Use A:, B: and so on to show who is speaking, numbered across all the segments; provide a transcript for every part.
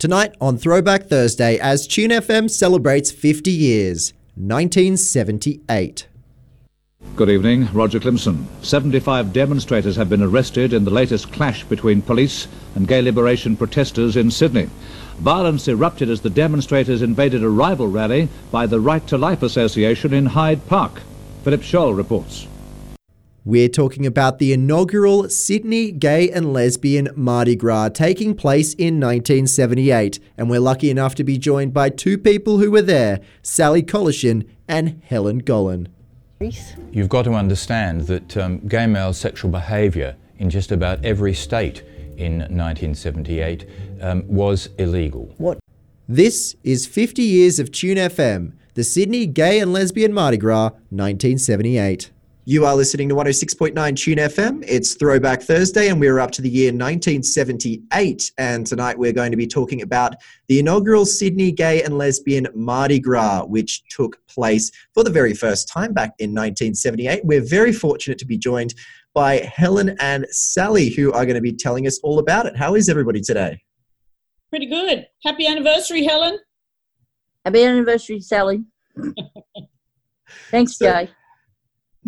A: Tonight on Throwback Thursday, as Tune FM celebrates 50 years, 1978.
B: Good evening, Roger Clemson. 75 demonstrators have been arrested in the latest clash between police and gay liberation protesters in Sydney. Violence erupted as the demonstrators invaded a rival rally by the Right to Life Association in Hyde Park. Philip Scholl reports.
A: We're talking about the inaugural Sydney Gay and Lesbian Mardi Gras taking place in 1978, and we're lucky enough to be joined by two people who were there Sally Collishan and Helen Golan.
C: You've got to understand that um, gay male sexual behaviour in just about every state in 1978 um, was illegal.
A: What? This is 50 years of Tune FM, the Sydney Gay and Lesbian Mardi Gras 1978. You are listening to 106.9 Tune FM. It's Throwback Thursday, and we're up to the year 1978. And tonight we're going to be talking about the inaugural Sydney Gay and Lesbian Mardi Gras, which took place for the very first time back in 1978. We're very fortunate to be joined by Helen and Sally, who are going to be telling us all about it. How is everybody today?
D: Pretty good. Happy anniversary, Helen.
E: Happy anniversary, Sally. Thanks,
A: So-
E: Jay.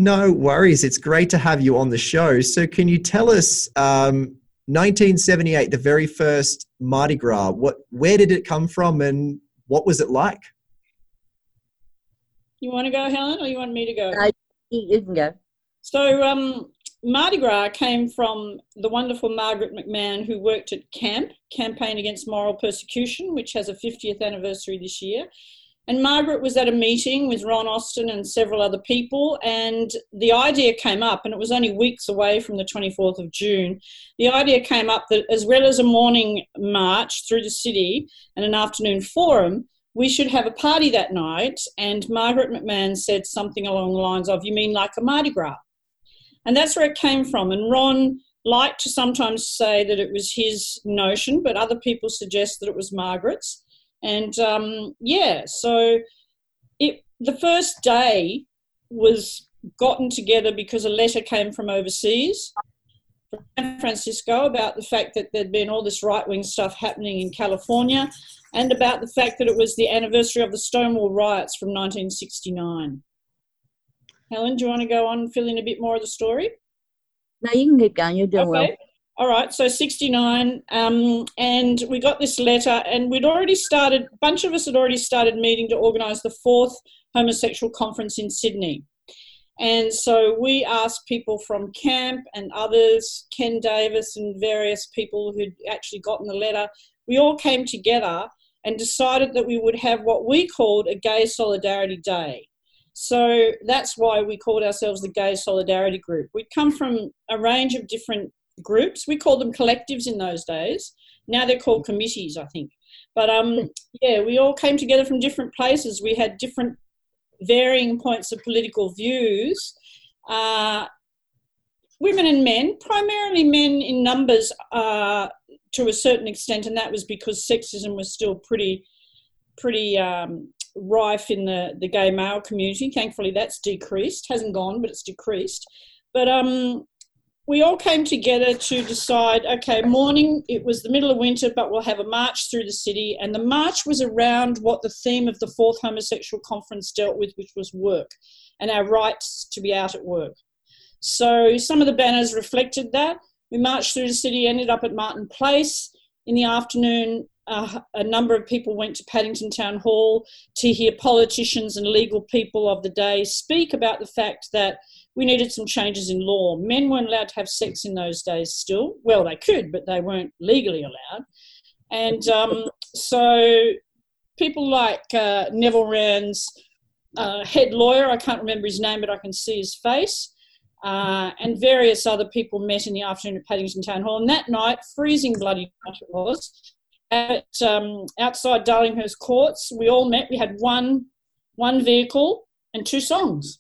A: No worries. It's great to have you on the show. So, can you tell us, um, 1978, the very first Mardi Gras, what, where did it come from and what was it like?
D: You want to go, Helen, or you want me to go?
E: Uh, You, you can go.
D: So, um, Mardi Gras came from the wonderful Margaret McMahon, who worked at CAMP, Campaign Against Moral Persecution, which has a 50th anniversary this year. And Margaret was at a meeting with Ron Austin and several other people, and the idea came up, and it was only weeks away from the 24th of June. The idea came up that as well as a morning march through the city and an afternoon forum, we should have a party that night. And Margaret McMahon said something along the lines of, You mean like a Mardi Gras? And that's where it came from. And Ron liked to sometimes say that it was his notion, but other people suggest that it was Margaret's. And um, yeah, so it the first day was gotten together because a letter came from overseas, from San Francisco, about the fact that there'd been all this right wing stuff happening in California, and about the fact that it was the anniversary of the Stonewall riots from 1969. Helen, do you want to go on and fill in a bit more of the story?
E: No, you can keep going. You're doing well.
D: All right. So 69, um, and we got this letter, and we'd already started, a bunch of us had already started meeting to organise the fourth homosexual conference in Sydney. And so we asked people from camp and others, Ken Davis and various people who'd actually gotten the letter. We all came together and decided that we would have what we called a Gay Solidarity Day. So that's why we called ourselves the Gay Solidarity Group. We'd come from a range of different groups. We called them collectives in those days. Now they're called committees, I think. But um, yeah, we all came together from different places. We had different varying points of political views. Uh, women and men, primarily men in numbers uh, to a certain extent, and that was because sexism was still pretty, pretty um, rife in the, the gay male community. Thankfully, that's decreased. Hasn't gone, but it's decreased. But um, we all came together to decide okay, morning, it was the middle of winter, but we'll have a march through the city. And the march was around what the theme of the fourth homosexual conference dealt with, which was work and our rights to be out at work. So some of the banners reflected that. We marched through the city, ended up at Martin Place. In the afternoon, uh, a number of people went to Paddington Town Hall to hear politicians and legal people of the day speak about the fact that we needed some changes in law. Men weren't allowed to have sex in those days still. Well, they could, but they weren't legally allowed. And um, so people like uh, Neville Wran's uh, head lawyer, I can't remember his name, but I can see his face, uh, and various other people met in the afternoon at Paddington Town Hall. And that night, freezing bloody night it was, at um, outside Darlinghurst Courts, we all met. We had one one vehicle and two songs.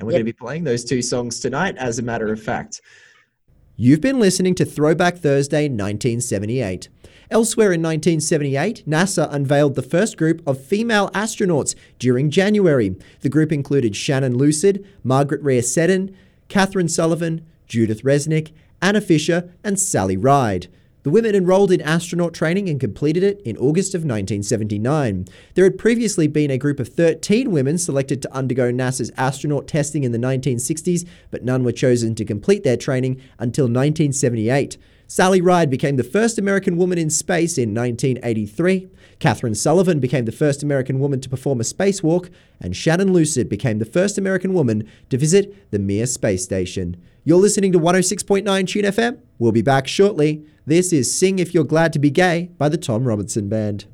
A: And we're
E: Yep.
A: going to be playing those two songs tonight, as a matter of fact. You've been listening to Throwback Thursday 1978. Elsewhere in 1978, NASA unveiled the first group of female astronauts during January. The group included Shannon Lucid, Margaret Rhea Seddon, Kathryn Sullivan, Judith Resnik, Anna Fisher, and Sally Ride. The women enrolled in astronaut training and completed it in August of 1979. There had previously been a group of 13 women selected to undergo NASA's astronaut testing in the 1960s, but none were chosen to complete their training until 1978. Sally Ride became the first American woman in space in 1983. Kathryn Sullivan became the first American woman to perform a spacewalk, and Shannon Lucid became the first American woman to visit the Mir space station. You're listening to 106.9 Tune FM. We'll be back shortly. This is Sing If You're Glad to Be Gay by the Tom Robinson Band.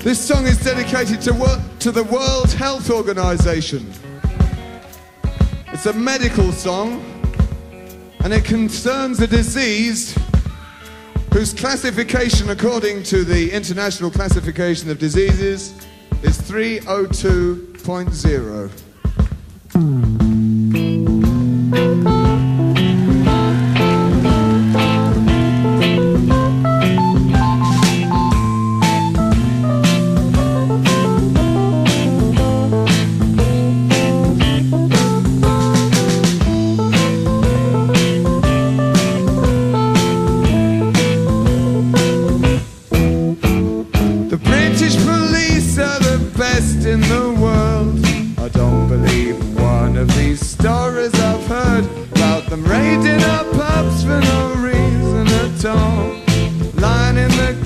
F: This song is dedicated to, wo- to the World Health Organization. It's a medical song and it concerns a disease whose classification, according to the International Classification of Diseases, is 302.0.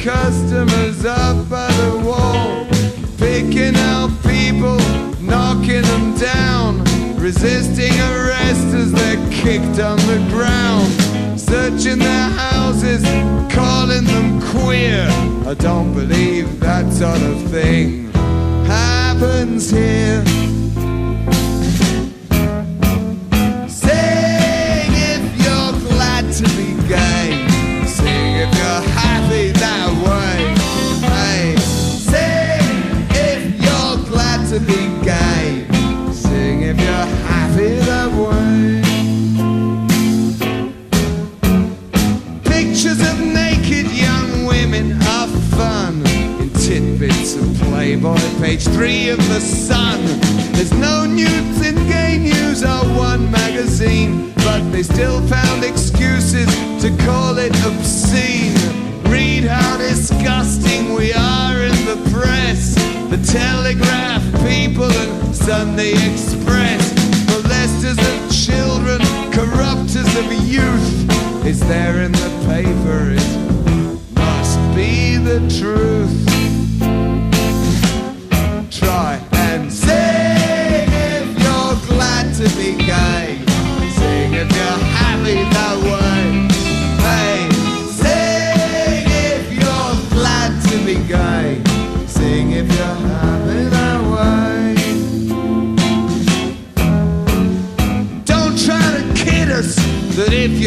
F: customers up by the wall, picking out people, knocking them down, resisting arrest as they're kicked on the ground searching their houses, calling them queer. I don't believe that sort of thing happens here. Page three of the Sun. There's no nudes in gay news or one magazine, but they still found excuses to call it obscene. Read how disgusting we are in the press, the Telegraph, People, and Sunday Express. Molesters of children, corrupters of youth. It's there in the paper, it must be the truth.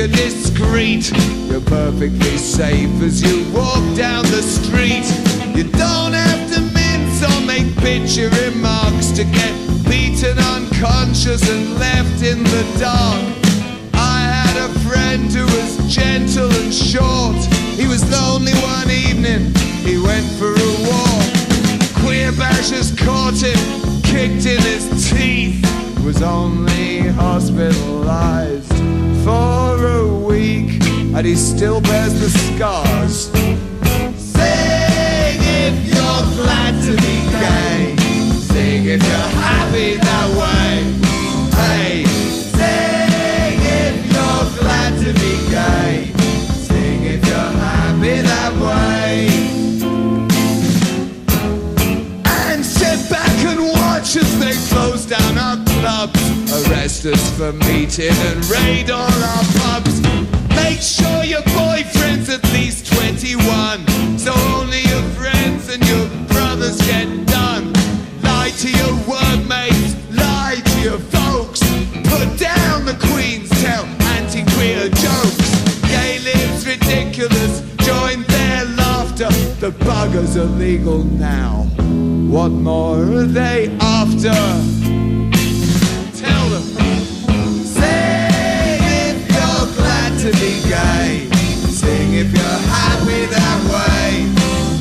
F: You're discreet, you're perfectly safe as you walk down the street. You don't have to mince or make picture remarks to get beaten unconscious and left in the dark. I had a friend who was gentle and short. He was lonely one evening, he went for a walk. Queer bashers caught him, kicked in his teeth. Was only hospitalized and he still bears the scars. Sing if you're glad to be gay. Sing if you're happy that way. Hey, sing if you're glad to be gay. Sing if you're happy that way. And sit back and watch as they close down our clubs, arrest us for meeting and raid all our pubs. Make sure your boyfriend's at least 21, so only your friends and your brothers get done. Lie to your workmates, lie to your folks. Put down the Queen's tell anti-queer jokes. Gay lives ridiculous, join their laughter. The buggers are legal now. What more are they after? be gay. Sing if you're happy that way.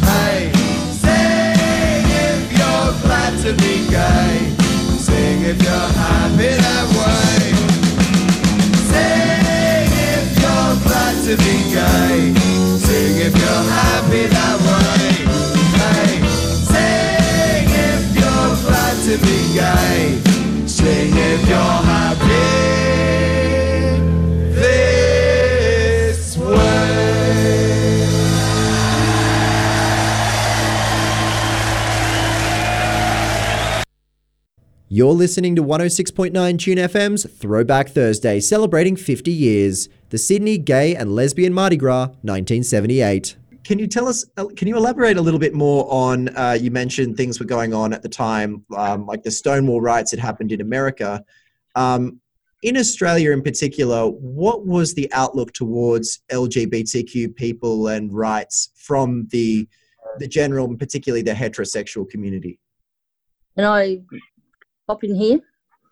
F: Hey, sing if you're glad to be gay. Sing if you're happy that way. Sing if you're glad to be gay. Sing if you're happy that way. Hey, sing if you're glad to be gay. Sing if
A: you're listening to 106.9 Tune FM's Throwback Thursday, celebrating 50 years. The Sydney Gay and Lesbian Mardi Gras, 1978. Can you tell us, uh, can you elaborate a little bit more on, uh, you mentioned things were going on at the time, um, like the Stonewall riots had happened in America. Um, in Australia in particular, what was the outlook towards LGBTQ people and rights from the, the general and particularly the heterosexual community?
E: And I pop in here?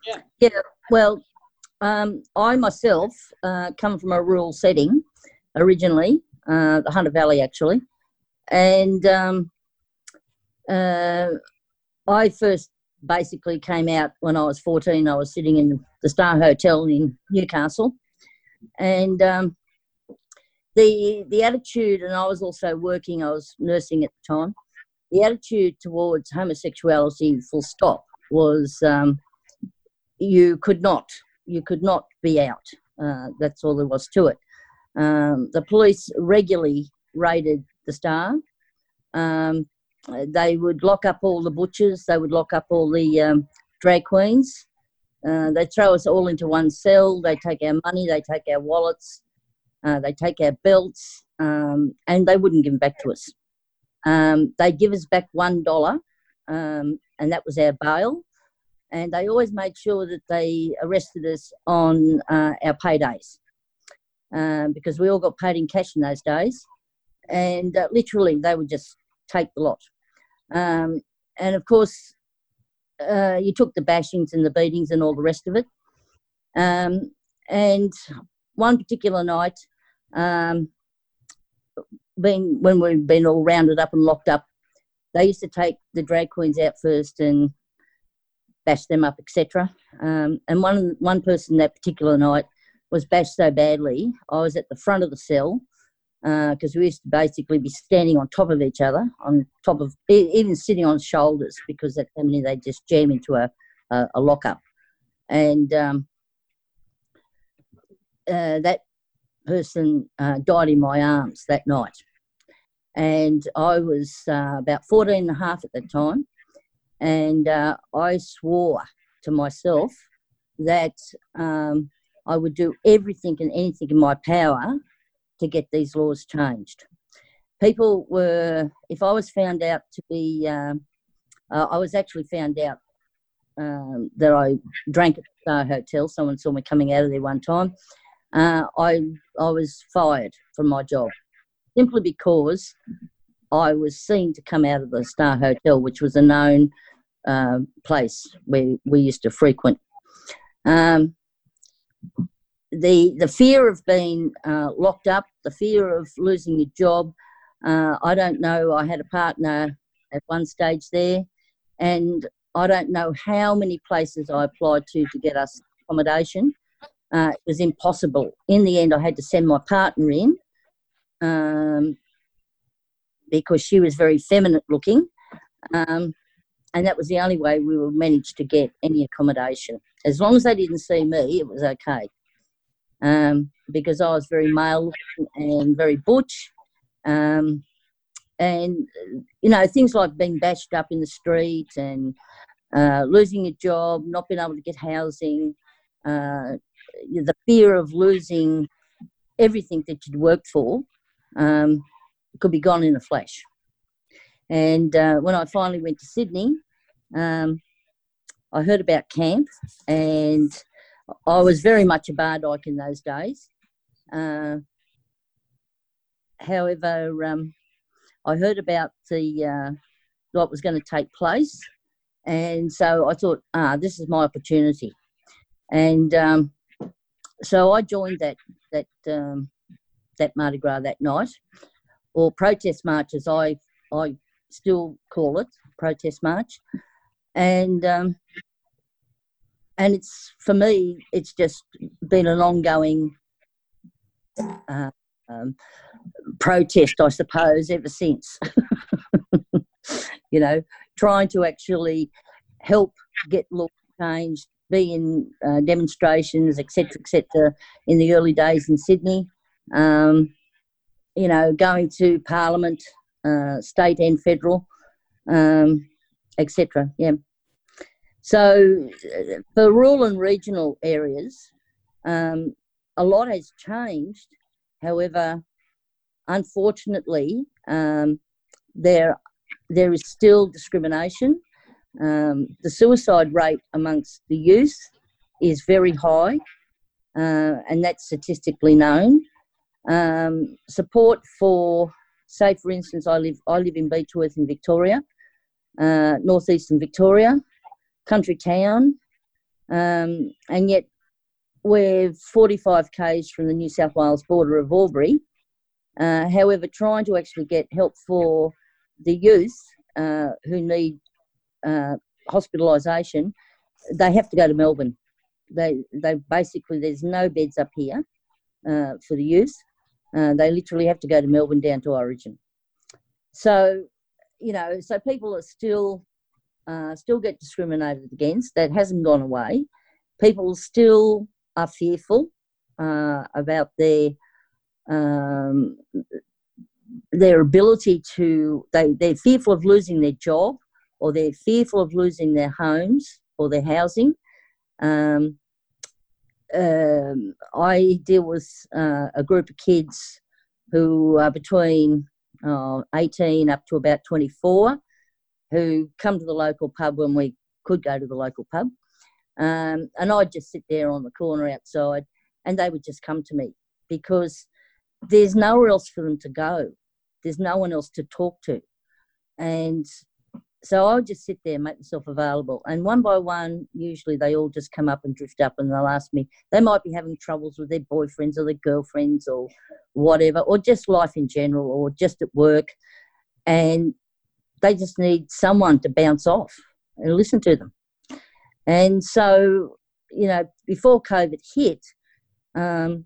D: Yeah.
E: Yeah. Well, um, I myself uh, come from a rural setting originally, uh, the Hunter Valley actually, and um, uh, I first basically came out when I was 14. I was sitting in the Star Hotel in Newcastle, and um, the the attitude, and I was also working. I was nursing at the time. The attitude towards homosexuality, full stop, was um, you could not you could not be out. Uh, that's all there was to it. Um, the police regularly raided the Star. Um, they would lock up all the butchers. They would lock up all the um, drag queens. Uh, they throw us all into one cell. They take our money. They take our wallets. Uh, they take our belts, um, and they wouldn't give them back to us. Um, they give us back one dollar, um, and that was our bail. And they always made sure that they arrested us on uh, our paydays um, because we all got paid in cash in those days. And uh, literally, they would just take the lot. Um, and of course, uh, you took the bashings and the beatings and all the rest of it. Um, and one particular night, um, being when we've been all rounded up and locked up, they used to take the drag queens out first and bash them up, etc. Um, and one one person that particular night was bashed so badly, I was at the front of the cell because uh, we used to basically be standing on top of each other, on top of even sitting on shoulders because that I mean they just jam into a a, a lockup, and um, uh, that person uh, died in my arms that night and I was uh, about 14 and a half at the time, and uh, I swore to myself that um, I would do everything and anything in my power to get these laws changed. People were, if I was found out to be, um, uh, I was actually found out um, that I drank at the Star Hotel. Someone saw me coming out of there one time. Uh, I I was fired from my job simply because I was seen to come out of the Star Hotel, which was a known uh, place where we used to frequent. Um, the the fear of being uh, locked up, the fear of losing your job. Uh, I don't know. I had a partner at one stage there, and I don't know how many places I applied to to get us accommodation. Uh, it was impossible. In the end, I had to send my partner in um, because she was very feminine looking. Um, and that was the only way we would manage to get any accommodation. As long as they didn't see me, it was okay. Um, because I was very male-looking and very butch. Um, and, you know, things like being bashed up in the street and uh, losing a job, not being able to get housing, uh, the fear of losing everything that you'd worked for um, could be gone in a flash. And uh, when I finally went to Sydney, um, I heard about camp, and I was very much a bar dyke in those days. Uh, however, um, I heard about the uh, what was going to take place, and so I thought, ah, this is my opportunity, and um, so I joined that that um, that Mardi Gras that night, or protest march as I I still call it, protest march, and um, and it's for me it's just been an ongoing uh, um, protest, I suppose, ever since. you know, trying to actually help get law changed, be in uh, demonstrations, etc., etc., in the early days in Sydney, um, you know, going to Parliament, uh, state and federal, um, etc. Yeah. So, for rural and regional areas, um, a lot has changed. However, unfortunately, um, there there is still discrimination. Um, the suicide rate amongst the youth is very high, uh, and that's statistically known. Um, support for, say, for instance, I live I live in Beechworth in Victoria, uh, northeastern Victoria, country town, um, and yet we're 45 k's from the New South Wales border of Albury. Uh, however, trying to actually get help for the youth uh, who need uh, hospitalisation, they have to go to Melbourne. They, they basically there's no beds up here uh, for the youth. Uh, they literally have to go to Melbourne down to Orygen. So, you know, so people are still uh, still get discriminated against. That hasn't gone away. People still are fearful uh, about their um, their ability to they, they're fearful of losing their job or they're fearful of losing their homes or their housing um, um, I deal with uh, a group of kids who are between uh, 18 up to about 24 who come to the local pub when we could go to the local pub. Um, and I'd just sit there on the corner outside and they would just come to me because there's nowhere else for them to go. There's no one else to talk to. And so I'll just sit there make myself available. And one by one, usually they all just come up and drift up and they'll ask me, they might be having troubles with their boyfriends or their girlfriends or whatever, or just life in general or just at work. And they just need someone to bounce off and listen to them. And so, you know, before COVID hit, um,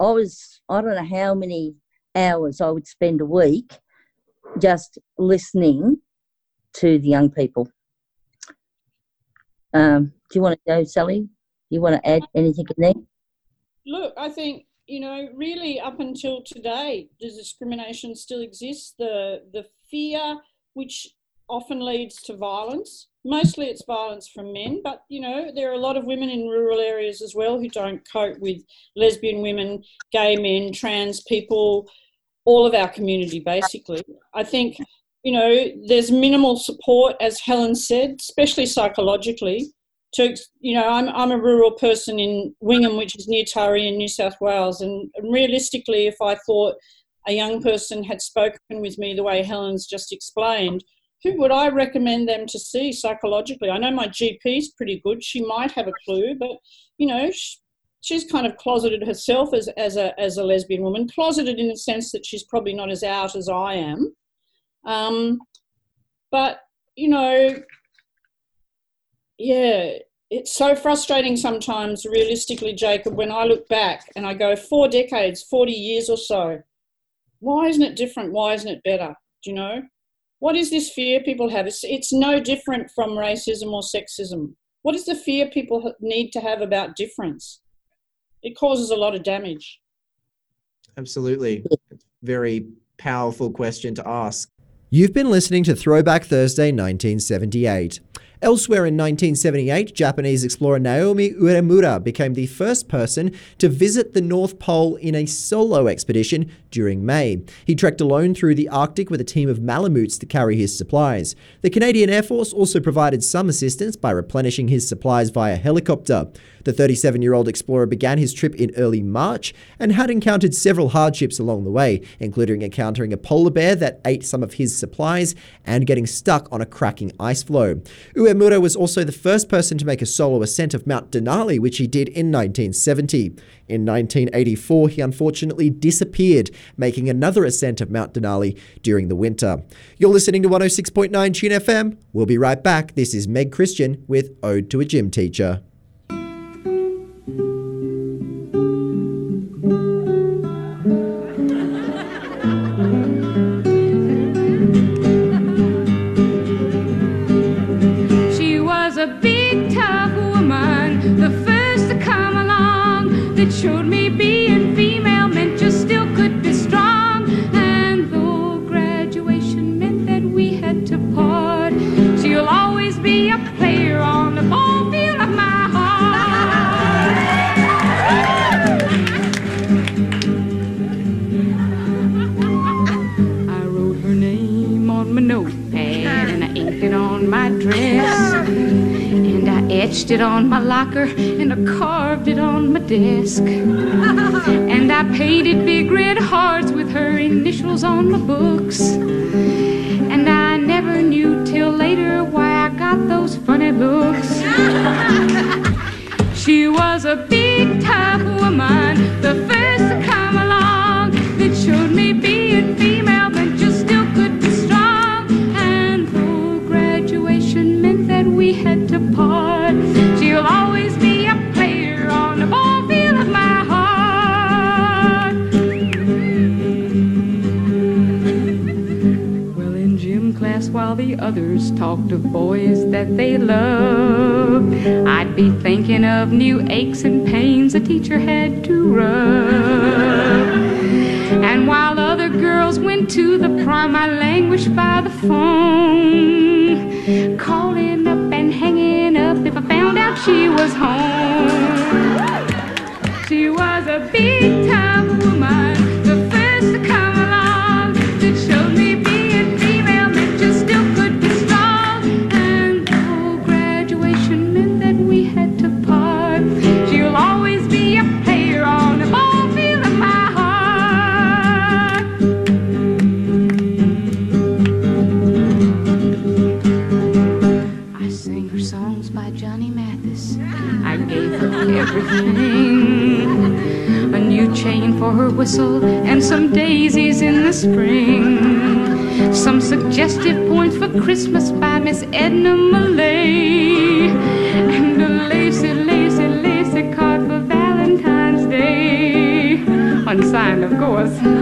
E: I was, I don't know how many hours I would spend a week just listening to the young people. Um, do you want to go, Sally? Do you want to add anything in there?
D: Look, I think you know, really up until today, the discrimination still exists. The the fear, which often leads to violence. Mostly, it's violence from men, but you know, there are a lot of women in rural areas as well who don't cope with lesbian women, gay men, trans people, all of our community. Basically, I think you know, there's minimal support, as Helen said, especially psychologically. To you know, I'm I'm a rural person in Wingham, which is near Taree in New South Wales, and, realistically, if I thought a young person had spoken with me the way Helen's just explained, who would I recommend them to see psychologically? I know my GP is pretty good; she might have a clue, but you know. She, she's kind of closeted herself as, as, a, as a lesbian woman, closeted in the sense that she's probably not as out as I am. Um, but, you know, yeah, it's so frustrating sometimes, realistically, Jacob, when I look back and I go four decades, 40 years or so. Why isn't it different? Why isn't it better? Do you know? What is this fear people have? It's, it's no different from racism or sexism. What is the fear people need to have about difference? It causes a lot of damage.
A: Absolutely. Very powerful question to ask. You've been listening to Throwback Thursday 1978. Elsewhere in 1978, Japanese explorer Naomi Uemura became the first person to visit the North Pole in a solo expedition during May. He trekked alone through the Arctic with a team of Malamutes to carry his supplies. The Canadian Air Force also provided some assistance by replenishing his supplies via helicopter. The 37 year old explorer began his trip in early March and had encountered several hardships along the way, including encountering a polar bear that ate some of his supplies and getting stuck on a cracking ice floe. Uemura was also the first person to make a solo ascent of Mount Denali, which he did in 1970. In 1984, he unfortunately disappeared, making another ascent of Mount Denali during the winter. You're listening to 106.9 Tune FM. We'll be right back. This is Meg Christian with Ode to a Gym Teacher.
G: A player etched it on my locker and I carved it on my desk. and I painted big red hearts with her initials on my books. And I never knew till later why I got those funny looks. she was a big, tough woman, the first to come along that showed me others talked of boys that they loved, I'd be thinking of new aches and pains a teacher had to rub. And while other girls went to the prom, I languished by the phone, calling up and hanging up if I found out she was home. She was a big time whistle and some daisies in the spring. Some suggestive points for Christmas by Miss Edna Millay. And a lacy, lacy, lacy card for Valentine's Day. Unsigned, of course.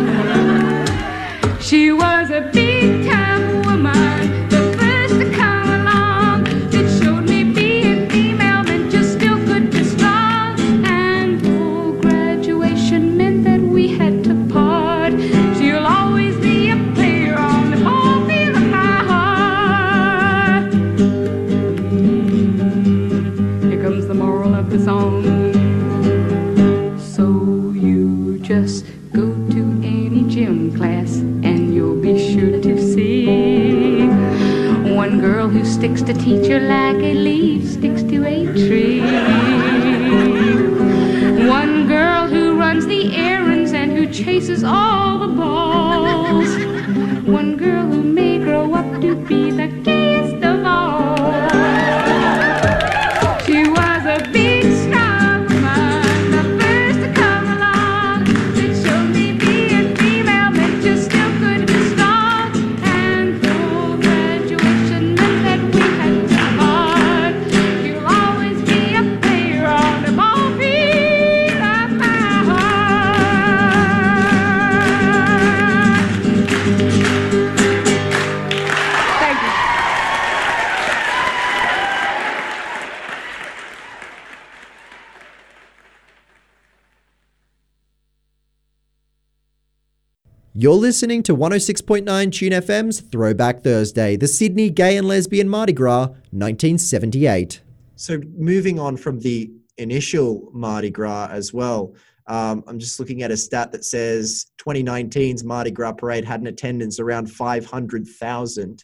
A: You're listening to 106.9 Tune FM's Throwback Thursday, the Sydney Gay and Lesbian Mardi Gras, 1978. So, moving on from the initial Mardi Gras as well, um, I'm just looking at a stat that says 2019's Mardi Gras parade had an attendance around 500,000.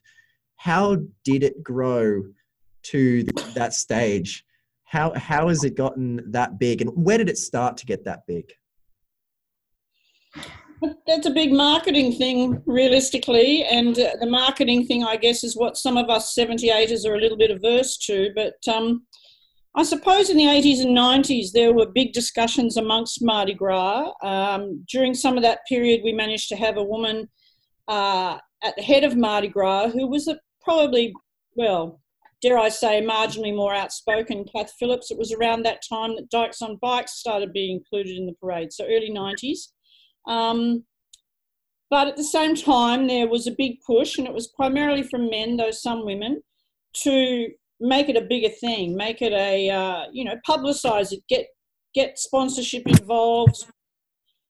A: How did it grow to that stage? How, how has it gotten that big? And where did it start to get that big?
D: That's a big marketing thing, realistically, and uh, the marketing thing, I guess, is what some of us 78ers are a little bit averse to. But um, I suppose in the 80s and 90s, there were big discussions amongst Mardi Gras. Um, during some of that period, we managed to have a woman uh, at the head of Mardi Gras who was a, probably, well, dare I say, marginally more outspoken, Kath Phillips. It was around that time that Dykes on Bikes started being included in the parade, so early 90s. Um, but at the same time, there was a big push, and it was primarily from men, though some women, to make it a bigger thing, make it a uh, you know publicize it, get get sponsorship involved.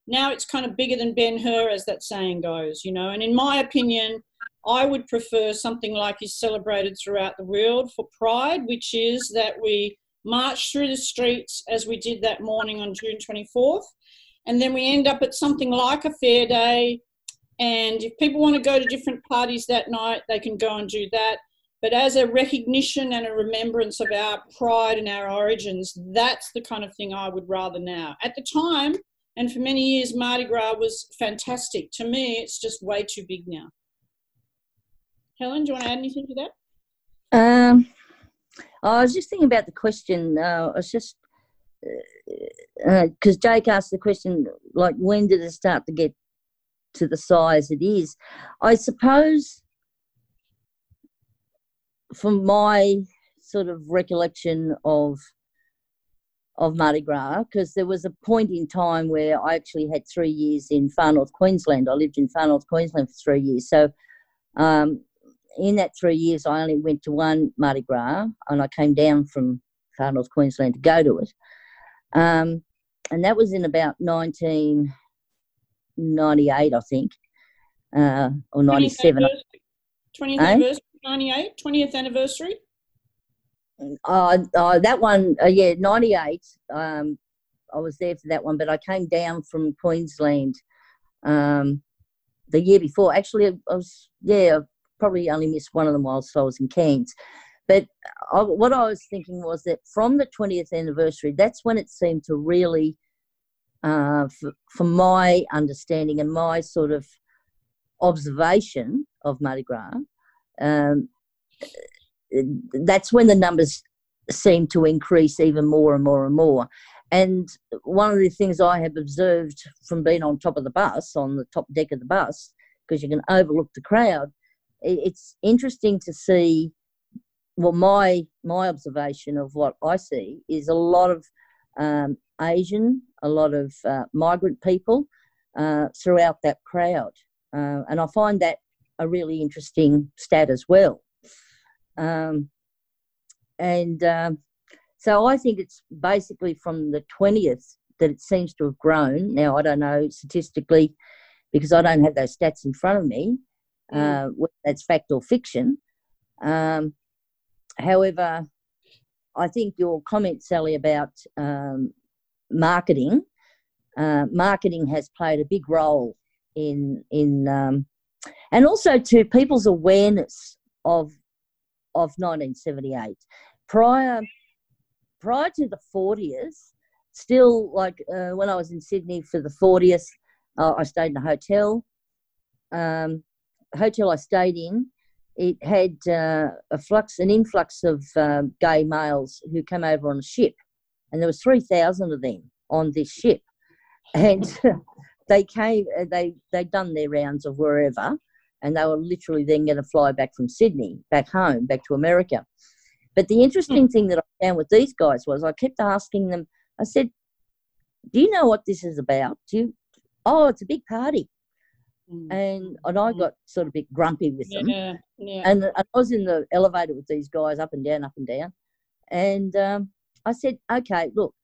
D: Now it's kind of bigger than Ben Hur, as that saying goes, you know. And in my opinion, I would prefer something like is celebrated throughout the world for Pride, which is that we march through the streets as we did that morning on June 24th, and then we end up at something like a fair day. And if people want to go to different parties that night, they can go and do that. But as a recognition and a remembrance of our pride and our origins, that's the kind of thing I would rather now. At the time, and for many years, Mardi Gras was fantastic. To me, it's just way too big now. Helen, do you want to add anything to that?
E: Um, I was just thinking about the question. Uh, I was just because uh, Jake asked the question, like, when did it start to get to the size it is? I suppose, from my sort of recollection of of Mardi Gras, because there was a point in time where I actually had three years in far north Queensland. I lived in far north Queensland for three years, so um, in that three years, I only went to one Mardi Gras, and I came down from far north Queensland to go to it. Um, and that was in about 1998, I think, uh, or 97.
D: 20th anniversary, 98, 20th anniversary?
E: Uh, uh, that one, uh, yeah, 98. Um, I was there for that one, but I came down from Queensland um, the year before. Actually, I was, yeah, probably only missed one of them whilst I was in Cairns. But I, what I was thinking was that from the 20th anniversary, that's when it seemed to really, uh, for, from my understanding and my sort of observation of Mardi Gras, um, that's when the numbers seem to increase even more and more and more. And one of the things I have observed from being on top of the bus, on the top deck of the bus, because you can overlook the crowd, it's interesting to see. Well, my my observation of what I see is a lot of um, Asian, a lot of uh, migrant people uh, throughout that crowd, uh, and I find that a really interesting stat as well. Um, and um, so I think it's basically from the twentieth that it seems to have grown. Now I don't know statistically because I don't have those stats in front of me, uh, that's fact or fiction. Um, however, I think your comment, Sally, about um, marketing, uh, marketing has played a big role in in um, and also to people's awareness of of 1978. Prior prior to the 40s, still like uh, when I was in Sydney for the 40th, uh, I stayed in a hotel. Um, hotel I stayed in, it had uh, a flux, an influx of uh, gay males who came over on a ship, and there was three thousand of them on this ship, and they came, uh, they they'd done their rounds of wherever, and they were literally then going to fly back from Sydney back home, back to America. But the interesting thing that I found with these guys was I kept asking them. I said, "Do you know what this is about? Do you? Oh, it's a big party." Mm. And and I got sort of a bit grumpy with them.
D: Yeah, yeah.
E: And I was in the elevator with these guys up and down, up and down. And um, I said, okay, look,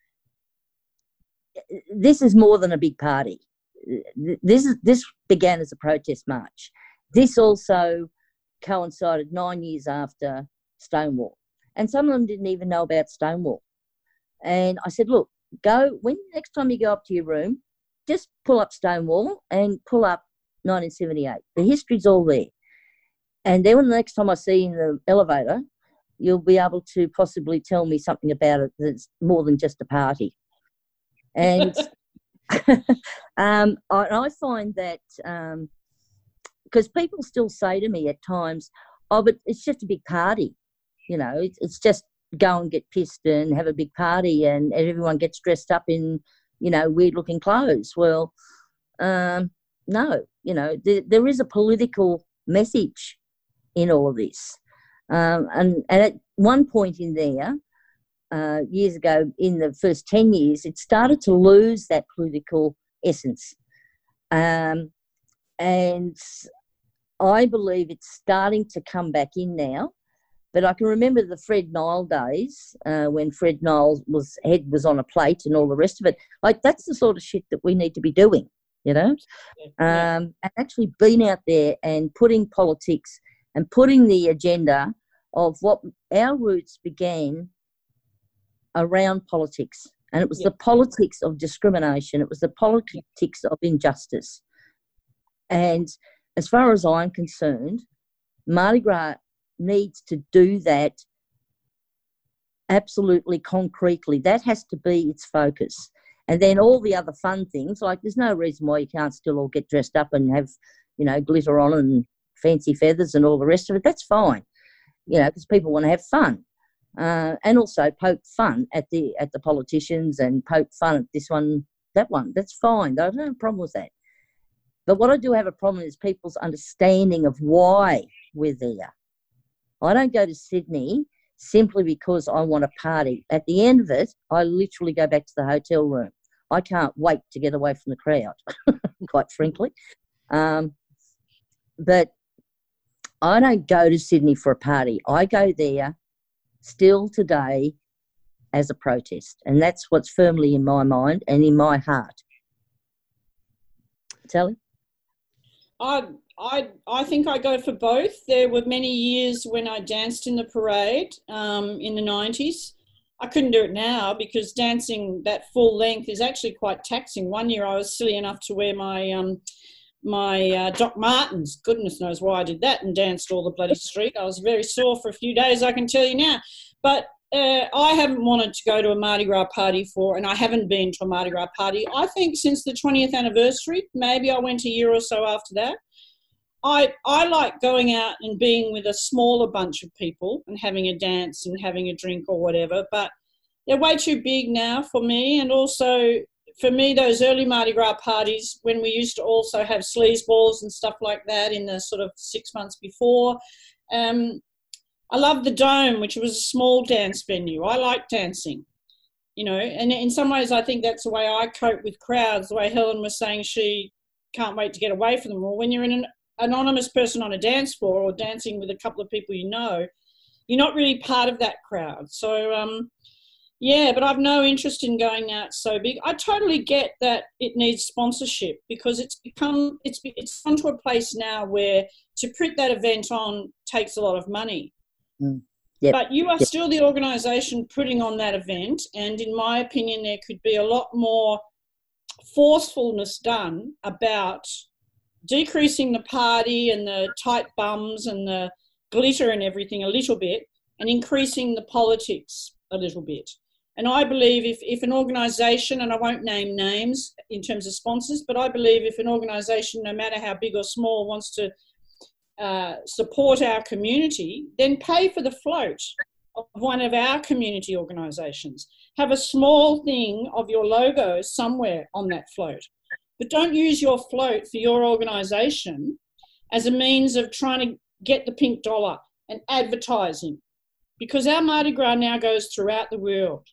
E: this is more than a big party. This is this began as a protest march. This also coincided nine years after Stonewall, and some of them didn't even know about Stonewall. And I said, look, go when next time you go up to your room, just pull up Stonewall and pull up 1978. The history's all there. And then when the next time I see you in the elevator, you'll be able to possibly tell me something about it that's more than just a party. And um, I, I, find that because um, people still say to me at times, oh, but it's just a big party. You know, it's, it's just go and get pissed and have a big party and everyone gets dressed up in, you know, weird looking clothes. Well, um, no, you know, there, there is a political message in all of this. Um, and, and at one point in there, uh, years ago, in the first 10 years, it started to lose that political essence. Um, and I believe it's starting to come back in now. But I can remember the Fred Nile days uh, when Fred Nile's was head was on a plate and all the rest of it. Like that's the sort of shit that we need to be doing you know, um, and actually being out there and putting politics and putting the agenda of what our roots began around politics. And it was the politics of discrimination, it was the politics of injustice. And as far as I'm concerned, Mardi Gras needs to do that absolutely concretely. That has to be its focus. And then all the other fun things, like there's no reason why you can't still all get dressed up and have, you know, glitter on and fancy feathers and all the rest of it. That's fine, you know, because people want to have fun. Uh, and also poke fun at the at the politicians and poke fun at this one, that one. That's fine. I don't have a problem with that. But what I do have a problem is people's understanding of why we're there. I don't go to Sydney simply because I want a party. At the end of it, I literally go back to the hotel room. I can't wait to get away from the crowd, quite frankly. Um, but I don't go to Sydney for a party. I go there still today as a protest. And that's what's firmly in my mind and in my heart. Sally?
D: I, I, I think I go for both. There were many years when I danced in the parade um, in the 90s. I couldn't do it now because dancing that full length is actually quite taxing. One year I was silly enough to wear my um, my uh, Doc Martens. Goodness knows why I did that and danced all the bloody street. I was very sore for a few days, I can tell you now. But uh, I haven't wanted to go to a Mardi Gras party for, and I haven't been to a Mardi Gras party. I think since the 20th anniversary, maybe I went a year or so after that. I, I like going out and being with a smaller bunch of people and having a dance and having a drink or whatever, but they're way too big now for me. And also, for me, those early Mardi Gras parties, when we used to also have sleaze balls and stuff like that in the sort of six months before, um, I love the Dome, which was a small dance venue. I like dancing, you know, and in some ways, I think that's the way I cope with crowds. The way Helen was saying she can't wait to get away from them. Or when you're in an anonymous person on a dance floor or dancing with a couple of people you know, you're not really part of that crowd. So, um, yeah, but I've no interest in going out so big. I totally get that it needs sponsorship because it's become it's it's come to a place now where to put that event on takes a lot of money.
E: Mm. Yep.
D: But you are
E: Yep.
D: still the organisation putting on that event, and in my opinion, there could be a lot more forcefulness done about decreasing the party and the tight bums and the glitter and everything a little bit, and increasing the politics a little bit. And I believe if, if an organisation, and I won't name names in terms of sponsors, but I believe if an organisation, no matter how big or small, wants to uh, support our community, then pay for the float of one of our community organisations. Have a small thing of your logo somewhere on that float. But don't use your float for your organisation as a means of trying to get the pink dollar and advertising. Because our Mardi Gras now goes throughout the world.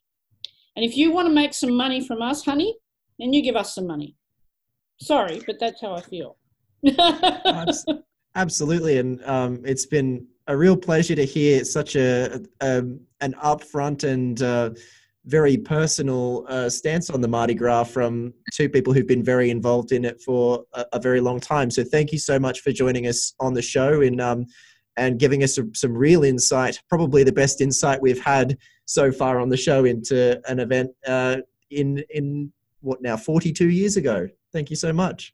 D: And if you want to make some money from us, honey, then you give us some money. Sorry, but that's how I feel.
A: Absolutely, and um, it's been a real pleasure to hear such a, a an upfront and uh, very personal uh, stance on the Mardi Gras from two people who've been very involved in it for a, a very long time. So thank you so much for joining us on the show and um, and giving us some, some real insight, probably the best insight we've had so far on the show into an event uh, in in what now 42 years ago. Thank you so much.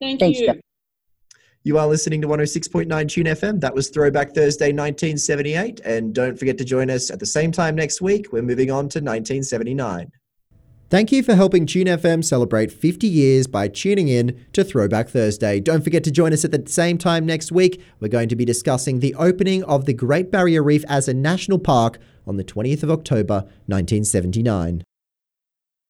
D: Thank
E: Thanks,
D: you.
E: Jeff.
A: You are listening to 106.9 Tune FM. That was Throwback Thursday 1978. And don't forget to join us at the same time next week. We're moving on to 1979. Thank you for helping Tune FM celebrate 50 years by tuning in to Throwback Thursday. Don't forget to join us at the same time next week. We're going to be discussing the opening of the Great Barrier Reef as a national park on the 20th of October 1979.